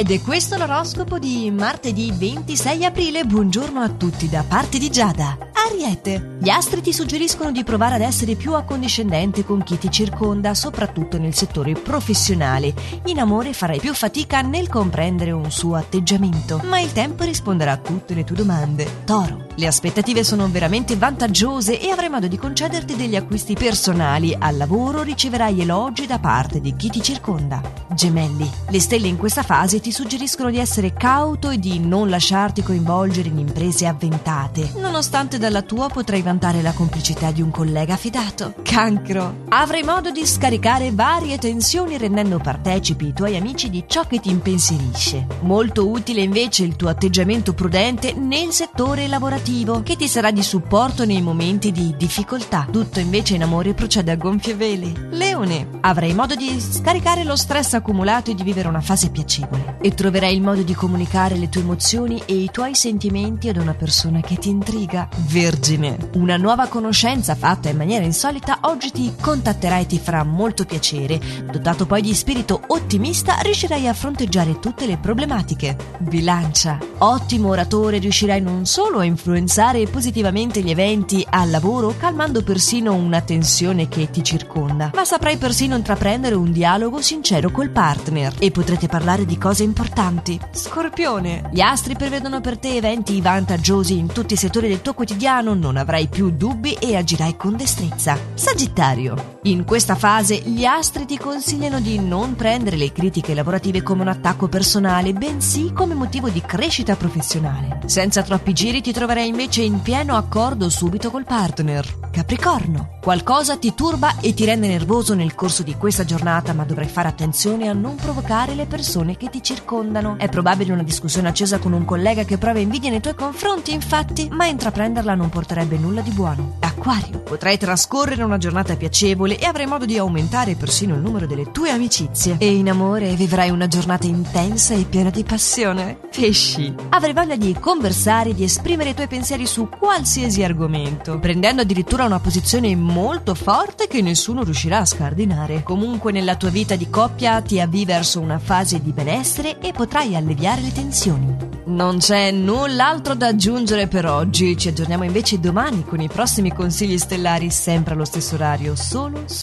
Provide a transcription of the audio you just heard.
Ed è questo l'oroscopo di martedì 26 aprile. Buongiorno a tutti da parte di Giada. Ariete. Gli astri ti suggeriscono di provare ad essere più accondiscendente con chi ti circonda, soprattutto nel settore professionale. In amore farai più fatica nel comprendere un suo atteggiamento, ma il tempo risponderà a tutte le tue domande. Toro. Le aspettative sono veramente vantaggiose e avrai modo di concederti degli acquisti personali. Al lavoro riceverai elogi da parte di chi ti circonda. Gemelli. Le stelle in questa fase ti suggeriscono di essere cauto e di non lasciarti coinvolgere in imprese avventate, nonostante dalla tua potrai vantare la complicità di un collega fidato. Cancro. Avrai modo di scaricare varie tensioni rendendo partecipi i tuoi amici di ciò che ti impensierisce. Molto utile invece il tuo atteggiamento prudente nel settore lavorativo che ti sarà di supporto nei momenti di difficoltà. Tutto invece in amore procede a gonfie veli. Leone, avrai modo di scaricare lo stress accumulato e di vivere una fase piacevole. E troverai il modo di comunicare le tue emozioni e i tuoi sentimenti ad una persona che ti intriga. Vergine, una nuova conoscenza fatta in maniera insolita oggi ti contatterà e ti farà molto piacere. Dotato poi di spirito ottimista, riuscirai a fronteggiare tutte le problematiche. Bilancia, ottimo oratore, riuscirai non solo a influenzare influenzare positivamente gli eventi al lavoro, calmando persino una tensione che ti circonda, ma saprai persino intraprendere un dialogo sincero col partner e potrete parlare di cose importanti. Scorpione, gli astri prevedono per te eventi vantaggiosi in tutti i settori del tuo quotidiano, non avrai più dubbi e agirai con destrezza. Sagittario, in questa fase gli astri ti consigliano di non prendere le critiche lavorative come un attacco personale, bensì come motivo di crescita professionale. Senza troppi giri ti troverai invece in pieno accordo subito col partner. Capricorno. Qualcosa ti turba e ti rende nervoso nel corso di questa giornata, ma dovrai fare attenzione a non provocare le persone che ti circondano. È probabile una discussione accesa con un collega che prova invidia nei tuoi confronti, infatti, ma intraprenderla non porterebbe nulla di buono. Acquario. Potrai trascorrere una giornata piacevole e avrai modo di aumentare persino il numero delle tue amicizie. E in amore vivrai una giornata intensa e piena di passione. Pesci. Avrai voglia di conversare, di esprimere i tuoi pensieri su qualsiasi argomento, prendendo addirittura una posizione molto forte che nessuno riuscirà a scardinare. Comunque nella tua vita di coppia ti avvii verso una fase di benessere e potrai alleviare le tensioni. Non c'è null'altro da aggiungere per oggi, ci aggiorniamo invece domani con i prossimi consigli stellari sempre allo stesso orario, solo su